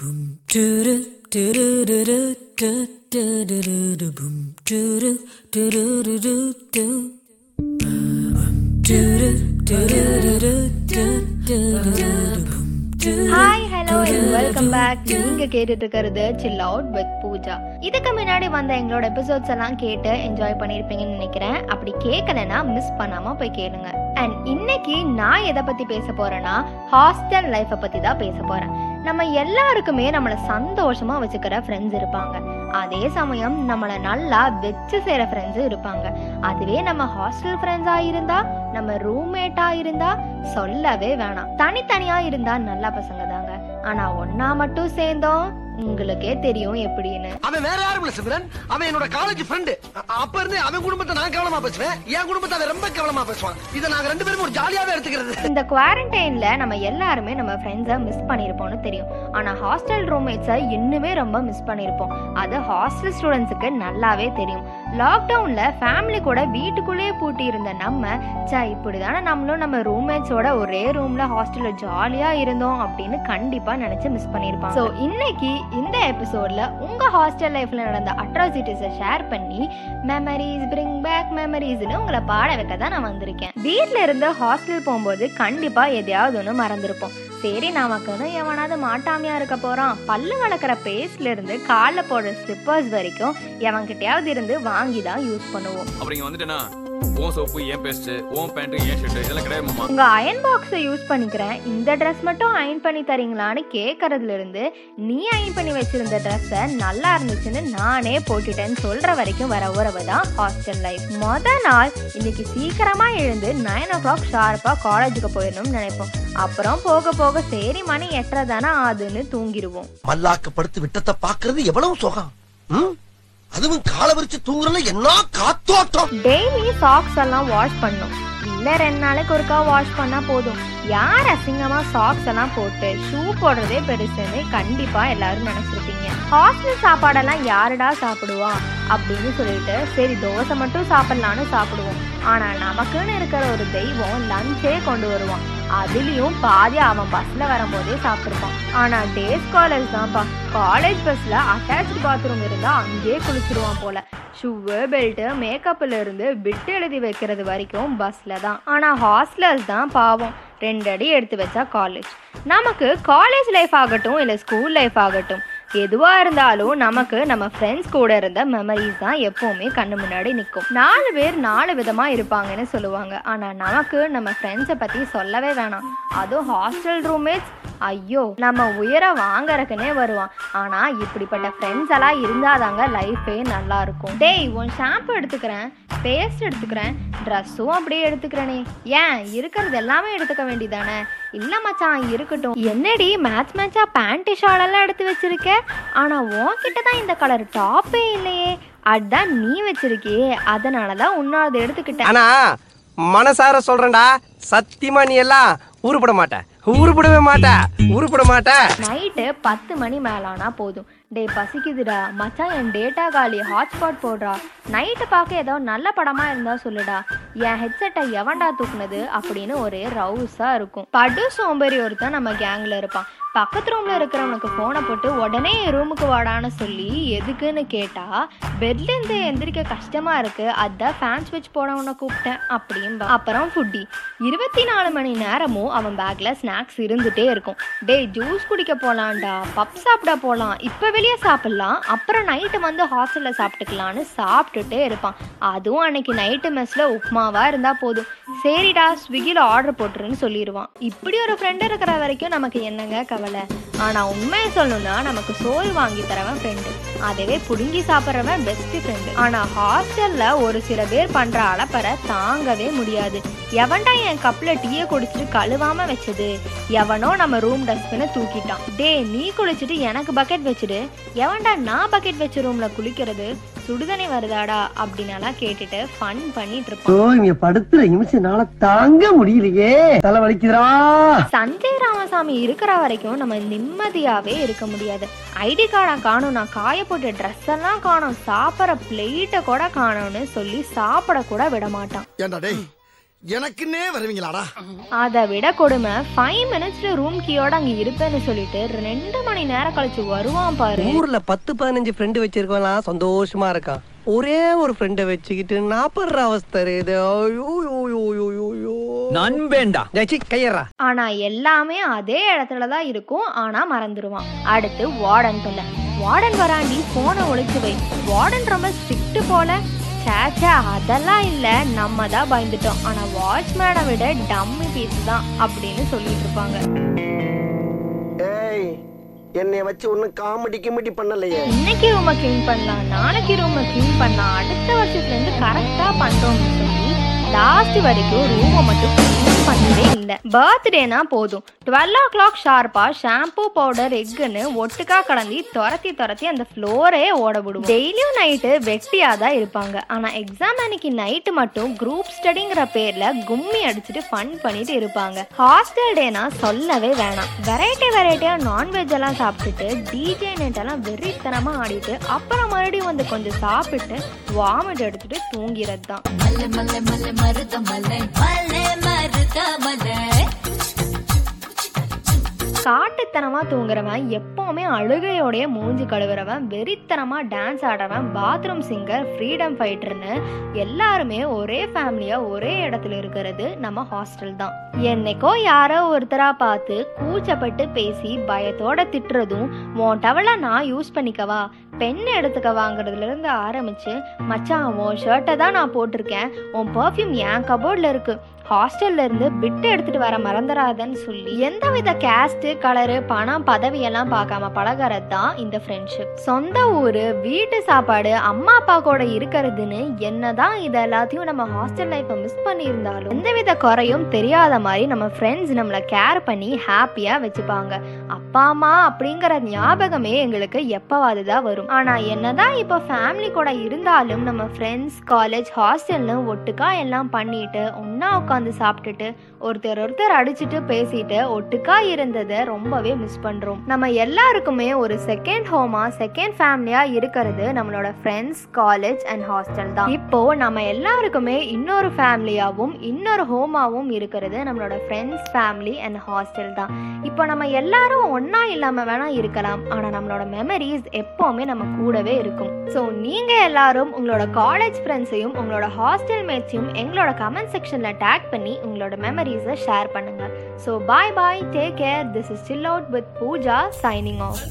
Boom doo doo doo doo doo doo doo doo doo doo boom doo doo doo doo doo doo. Hi hello welcome back நீங்க கேட்டுட்டு இருக்கிறது சில் out with Pooja இதுக்கு முன்னாடி வந்த எங்களோட episodes எல்லாம் கேட்டு என்ஜாய் பண்ணியிருப்பீங்கன்னு நினைக்கிறேன். அப்படி கேட்கலன்னா மிஸ் பண்ணாம போய் கேளுங்க. அண்ட் இன்னைக்கு நான் எதை பத்தி பேச போறேன்னா ஹாஸ்டல் லைஃப்பை பத்தி தான் பேச போறேன். நம்ம எல்லாருக்குமே நம்மளை சந்தோஷமா வச்சுக்கிற ஃப்ரெண்ட்ஸ் இருப்பாங்க. அதே சமயம் நம்மளை நல்லா வச்சு செய்கிற ஃப்ரெண்ட்ஸும் இருப்பாங்க. அதுவே நம்ம ஹாஸ்டல் ஃப்ரெண்ட்ஸாக இருந்தா நம்ம ரூம்மேட்டாக இருந்தா சொல்லவே வேணாம். தனித்தனியாக இருந்தா நல்ல பசங்க தாங்க. ஆனால் ஒன்னா மட்டும் சேர்ந்தோம் உங்களுக்கே தெரியும் எப்படின்னு. அவன் வேற யாரும் இல்ல சிம்ரன் அவன் என்னோட காலேஜ் ஃப்ரெண்டு அப்ப இருந்து அவன் குடும்பத்தை நான் கவனமா பேசுவேன். என் குடும்பத்தை அவன் ரொம்ப கவனமா பேசுவான். இதை நாங்க ரெண்டு பேரும் ஒரு ஜாலியாவே எடுத்துக்கிறது. இந்த குவாரண்டைன்ல நம்ம எல்லாருமே நம்ம ஃப்ரெண்ட்ஸை மிஸ் பண்ணியிருப்போம்னு தெரியும். ஆனா ஹாஸ்டல் ரூம்மேட்ஸை இன்னுமே ரொம்ப மிஸ் பண்ணியிருப்போம் அது ஹாஸ்டல் ஸ்டூடெண்ட்ஸுக்கு நல்லாவே தெரியும். லாக்டவுன்ல ஃபேமிலி கூட வீட்டுக்குள்ளேயே பூட்டி இருந்த நம்ம சா இப்படிதானே நம்மளும் நம்ம ரூம்மேட்ஸோட ஒரே ரூம்ல ஹாஸ்டல்ல ஜாலியா இருந்தோம் அப்படின்னு கண்டிப்பா நினைச்சு மிஸ் பண்ணியிருப்பாங்க ஸோ இன்னைக்கு இந்த எபிசோட்ல உங்கள் ஹாஸ்டல் லைஃப்பில் நடந்த அட்ராசிட்டிஸை ஷேர் பண்ணி மெமரிஸ் பிரிங் பேக் மெமரிஸ்னு உங்களை பாட வைக்க தான் நான் வந்திருக்கேன். வீட்டில் இருந்து ஹாஸ்டல் போகும்போது கண்டிப்பாக எதையாவது ஒன்று மறந்துருப்போம். சரி நமக்குன்னு எவனாவது மாட்டாமையா இருக்க போகிறான் பல்லு வளர்க்குற பேஸ்ட்லேருந்து காலில் போடுற ஸ்லிப்பர்ஸ் வரைக்கும் எவன்கிட்டயாவது இருந்து வாங்கி தான் யூஸ் பண்ணுவோம். அப்புறம் இங்க உன் சோப்பு ஏன் பேஸ்ட் உன் பேண்ட் ஏன் ஷர்ட் இதெல்லாம் கிடையாது மாமா. உங்க அயன் பாக்ஸை யூஸ் பண்ணிக்கிறேன். இந்த ட்ரெஸ் மட்டும் அயன் பண்ணி தரீங்களான்னு கேட்கறதுல இருந்து நீ அயன் பண்ணி வச்சிருந்த ட்ரெஸ்ஸை நல்லா இருந்துச்சுன்னு நானே போட்டுட்டேன்னு சொல்ற வரைக்கும் வர உறவு தான் ஹாஸ்டல் லைஃப் மொத நாள் இன்னைக்கு சீக்கிரமா எழுந்து நைன் ஓ கிளாக் ஷார்ப்பா காலேஜுக்கு போயிடணும்னு நினைப்போம். அப்புறம் போக போக சரி மணி எட்டரை தானே ஆகுதுன்னு தூங்கிடுவோம். மல்லாக்க படுத்து விட்டத்தை பாக்குறது எவ்வளவு சுகம். ம்? அதுவும் கால விரிச்சு தூங்குறதுல என்ன காத்தோட்டம்? டெய்லி சாக்ஸ் எல்லாம் வாஷ் பண்ணும். இல்ல ரெண்டு நாளைக்கு ஒருக்கா வாஷ் பண்ணா போதும். யார் அசிங்கமா சாக்ஸ் எல்லாம் போட்டு ஷூ போடுறதே பெருசுன்னு கண்டிப்பா எல்லாரும் நினைச்சிருப்பீங்க. ஹாஸ்டல் சாப்பாடெல்லாம் யாருடா சாப்பிடுவா? அப்படின்னு சொல்லிட்டு சரி தோசை மட்டும் சாப்பிடலான்னு சாப்பிடுவோம். ஆனா நமக்குன்னு இருக்கிற ஒரு தெய்வம் லஞ்சே கொண்டு வருவான். அதுலேயும் பாதி அவன் பஸ்ஸில் வரும்போதே சாப்பிட்ருப்பான் ஆனால் டே ஸ்காலர்ஸ் தான்ப்பா. காலேஜ் பஸ்ஸில் அட்டாச்சு பாத்ரூம் இருந்தால் அங்கேயே குளிச்சிருவான் போல. ஷூவு பெல்ட்டு மேக்கப்பில் இருந்து பிட்டு எழுதி வைக்கிறது வரைக்கும் பஸ்ஸில் தான். ஆனால் ஹாஸ்டலர்ஸ் தான் பாவம். ரெண்டு அடி எடுத்து வச்சா காலேஜ் நமக்கு காலேஜ் லைஃப் ஆகட்டும் இல்லை ஸ்கூல் லைஃப் ஆகட்டும். எதுவாக இருந்தாலும் நமக்கு நம்ம ஃப்ரெண்ட்ஸ் கூட இருந்த மெமரிஸ் தான் எப்போவுமே கண்ணு முன்னாடி நிற்கும் நாலு பேர் நாலு விதமாக இருப்பாங்கன்னு சொல்லுவாங்க. ஆனால் நமக்கு நம்ம ஃப்ரெண்ட்ஸை பற்றி சொல்லவே வேணாம். அதுவும் ஹாஸ்டல் ரூம்மேட்ஸ் ஐயோ நம்ம உயர வாங்கறதுக்குனே வருவான். ஆனா இப்படிப்பட்ட ஃப்ரெண்ட்ஸ் எல்லாம் இருந்தாதாங்க லைஃபே நல்லா இருக்கும். டேய் உன் ஷாம்பு எடுத்துக்கிறேன் பேஸ்ட் எடுத்துக்கிறேன் ட்ரெஸ்ஸும் அப்படியே எடுத்துக்கிறேனே. ஏன்? இருக்கிறது எல்லாமே எடுத்துக்க வேண்டியதானே? இல்லை மச்சான் இருக்கட்டும். என்னடி மேட்ச் மேட்சா பேண்ட் ஷால் எல்லாம் எடுத்து வச்சிருக்க? ஆனால் உன்கிட்ட தான் இந்த கலர் டாப்பே இல்லையே. அதான் நீ வச்சிருக்கியே. அதனால தான் உன்னோட எடுத்துக்கிட்டேன். மனசார சொல்றேன்டா. சத்தியமா நீ எல்லாம் உருப்பட மாட்ட. உருப்படவே மாட்ட. உருப்பட மாட்ட. நைட்டு பத்து மணி மேலானா போதும். டேய் பசிக்குதுடா. மச்சான் என் டேட்டா காலி ஹாட்ஸ்பாட் போடுறா. நைட்டு பார்க்க ஏதோ நல்ல படமா இருந்தா சொல்லுடா. என் ஹெட்செட்டை எவன்டா தூக்குனது அப்படின்னு ஒரே ரவுஸா இருக்கும். படு சோம்பேறி ஒருத்தன் நம்ம கேங்ல இருப்பான். பக்கத்து ரூம்ல இருக்கிறவனுக்கு போனை போட்டு உடனே என் ரூமுக்கு வாடான்னு சொல்லி எதுக்குன்னு கேட்டா பெட்ல இருந்து எந்திரிக்க கஷ்டமா இருக்கு. அதான் ஃபேன் ஸ்விட்ச் போடவன கூப்பிட்டேன். அப்படின்பா அப்புறம் ஃபுட்டி இருபத்தி நாலு மணி நேரமும் அவன் பேக்ல ஸ்நாக்ஸ் இருந்துட்டே இருக்கும். டேய் ஜூஸ் குடிக்க போலாம்டா. பப் சாப்பிட போலாம். இப்ப வெளியே சாப்பிடலாம். அப்புறம் நைட்டு வந்து ஹாஸ்டல்ல சாப்பிட்டுக்கலான்னு சாப்பிட்டுட்டே இருப்பான். அதுவும் அன்னைக்கு நைட்டு மெஸ்ல உப்புமாவா இருந்தா போதும். சரிடா ஸ்விக்கில ஆர்டர் போட்டுருன்னு சொல்லிடுவான் இப்படி ஒரு ஃப்ரெண்ட் இருக்கிற வரைக்கும் நமக்கு என்னங்க கவலை? ஆனா உண்மையை சொல்லணும்னா நமக்கு சோறு வாங்கி தரவன் ஃப்ரெண்டு அதுவே புடுங்கி சாப்பிட்றவன் பெஸ்ட் ஃப்ரெண்டு ஆனா ஹாஸ்டல்ல ஒரு சில பேர் பண்ற அலப்பறை தாங்கவே முடியாது. எவன்டா என் கப்ல டீயை குடிச்சிட்டு கழுவாம வச்சது? எவனோ நம்ம ரூம் டஸ்ட்பினை தூக்கிட்டான். டே நீ குளிச்சுட்டு எனக்கு பக்கெட் வச்சுடு. எவன்டா நான் பக்கெட் வச்ச ரூம்ல குளிக்கிறது? சுடுதண்ணி வருதாடா அப்படின்னலாம் கேட்டுட்டு ஃபன் பண்ணிட்டு இருப்பான். ஓ இங்க படுத்துற நிமிஷம்னால தாங்க முடியலையே. தலை வலிக்குதுடா சஞ்சய் ராமசாமி இருக்கிற வரைக்கும் நம்ம நிம்மதியாவே இருக்க முடியாது. ஐடி கார்டை காணும் நான் காய போட்ட ட்ரெஸ் எல்லாம் காணும் சாப்பிட்ற பிளேட்டை கூட காணும்னு சொல்லி சாப்பிட கூட விட மாட்டான். எனக்குன்னே வருவீங்களாடா? அதை விட கொடுமை ஃபைவ் மினிட்ஸ்ல ரூம் கீயோட அங்க இருப்பேன்னு சொல்லிட்டு ரெண்டு மணி நேரம் கழிச்சு வருவான் பாரு. ஊர்ல பத்து பதினஞ்சு ஃப்ரெண்டு வச்சிருக்கலாம் சந்தோஷமா இருக்கான். ஒரே ஒரு ஃப்ரெண்டை வச்சுக்கிட்டு நாப்படுற அவஸ்தை இது. நண்பேண்டா கையறா. ஆனா எல்லாமே அதே இடத்துல தான் இருக்கும் ஆனா மறந்துடுவான் அடுத்து வார்டன் தொல்லை. வார்டன் வராண்டி போனை ஒழிச்சு வை. வார்டன் ரொம்ப ஸ்ட்ரிக்ட் போல சேச்சா அதெல்லாம் இல்ல நம்ம தான் பயந்துட்டோம். ஆனா வாட்ச்மேனை விட டம்மி பீஸ் தான் அப்படின்னு சொல்லிட்டு இருப்பாங்க. ஏய் என்னைய வச்சு ஒன்னும் காமெடி கிமெடி பண்ணலையே. இன்னைக்கு ரூமை க்ளீன் பண்ணலாம் நாளைக்கு ரூமை க்ளீன் பண்ணலாம். அடுத்த வருஷத்துல இருந்து கரெக்டா பண்றோம்னு சொல்லி லாஸ்ட் வரைக்கும் ரூமை மட்டும் பண்ணவே இல்லை. பர்த்டேனா போதும். டுவெல் ஓ கிளாக் ஷார்ப்பா ஷாம்பு பவுடர் எக்குன்னு ஒட்டுக்கா கலந்து துரத்தி துரத்தி அந்த ஃப்ளோரே ஓட விடும் டெய்லியும் நைட்டு வெட்டியாக தான் இருப்பாங்க. ஆனால் எக்ஸாம் அன்னைக்கு நைட்டு மட்டும் குரூப் ஸ்டடிங்கிற பேரில் கும்மி அடிச்சுட்டு ஃபன் பண்ணிட்டு இருப்பாங்க. ஹாஸ்டல் டேனா சொல்லவே வேணாம். வெரைட்டி வெரைட்டியாக நான்வெஜ் எல்லாம் சாப்பிட்டுட்டு டிஜே நெட்டெல்லாம் வெறித்தனமாக ஆடிட்டு அப்புறம் மறுபடியும் வந்து கொஞ்சம் சாப்பிட்டு வாமிட் எடுத்துட்டு தூங்கிறது தான் மல்ல மல்ல மல்ல மருத மல்ல மல்ல மருத காட்டுத்தனமா தூங்குறவன் எப்பவுமே அழுகையோடைய மூஞ்சி கழுவுறவன் வெறித்தனமா டான்ஸ் ஆடுறவன் பாத்ரூம் சிங்கர் ஃப்ரீடம் ஃபைட்டர்னு எல்லாருமே ஒரே ஃபேமிலியா ஒரே இடத்துல இருக்கிறது நம்ம ஹாஸ்டல் தான். என்னைக்கோ யாரோ ஒருத்தரா பார்த்து கூச்சப்பட்டு பேசி பயத்தோட திட்டுறதும் உன் டவலை நான் யூஸ் பண்ணிக்கவா? பென் எடுத்துக்க வாங்குறதுல இருந்து ஆரம்பிச்சு மச்சான் உன் ஷர்ட்டை தான் நான் போட்டிருக்கேன். உன் பர்ஃப்யூம் என் கபோர்டில் இருக்கு. ஹாஸ்டல்ல இருந்து பிட்டு எடுத்துட்டு வர மறந்துடாதன்னு சொல்லி எந்தவித கேஸ்ட்டு கலரு பணம் பதவியெல்லாம் பார்க்காம பழகிறது தான் இந்த ஃப்ரெண்ட்ஷிப் சொந்த ஊர் வீட்டு சாப்பாடு அம்மா அப்பா கூட இருக்கிறதுன்னு என்னதான் இது எல்லாத்தையும் நம்ம ஹாஸ்டல் லைஃப்பை மிஸ் பண்ணியிருந்தாலும் எந்தவித குறையும் தெரியாத மாதிரி நம்ம ஃப்ரெண்ட்ஸ் நம்மளை கேர் பண்ணி ஹாப்பியாக வச்சுப்பாங்க. அப்பா அம்மா அப்படிங்கிற ஞாபகமே எங்களுக்கு எப்போவாது தான் வரும். ஆனால் என்னதான் இப்போ ஃபேமிலி கூட இருந்தாலும் நம்ம ஃப்ரெண்ட்ஸ் காலேஜ் ஹாஸ்டல்னு ஒட்டுக்கா எல்லாம் பண்ணிட்டு ஒன்றா உட்காந்து சாப்பிட்டுட்டு ஒருத்தர் ஒருத்தர் அடிச்சுட்டு பேசிட்டு ஒட்டுக்கா இருந்ததை ரொம்பவே மிஸ் பண்ணுறோம் நம்ம எல்லாருக்குமே ஒரு செகண்ட் ஹோமா செகண்ட் ஃபேமிலியாக இருக்கிறது நம்மளோட ஃப்ரெண்ட்ஸ் காலேஜ் அண்ட் ஹாஸ்டல் தான். இப்போ நம்ம எல்லாருக்குமே இன்னொரு ஃபேமிலியாகவும் இன்னொரு ஹோமாவும் இருக்கிறது நம்ம நம்மளோட ஃப்ரெண்ட்ஸ் ஃபேமிலி அண்ட் ஹாஸ்டல் தான். இப்போ நம்ம எல்லாரும் ஒன்றா இல்லாம வேணா இருக்கலாம். ஆனா நம்மளோட மெமரிஸ் எப்போவுமே நம்ம கூடவே இருக்கும். ஸோ நீங்கள் எல்லாரும் உங்களோட காலேஜ் ஃப்ரெண்ட்ஸையும் உங்களோட ஹாஸ்டல் மேட்ஸையும் எங்களோட கமெண்ட் செக்ஷன்ல டேக் பண்ணி உங்களோட மெமரிஸை ஷேர் பண்ணுங்க. So bye bye take care this is chill out with Pooja signing off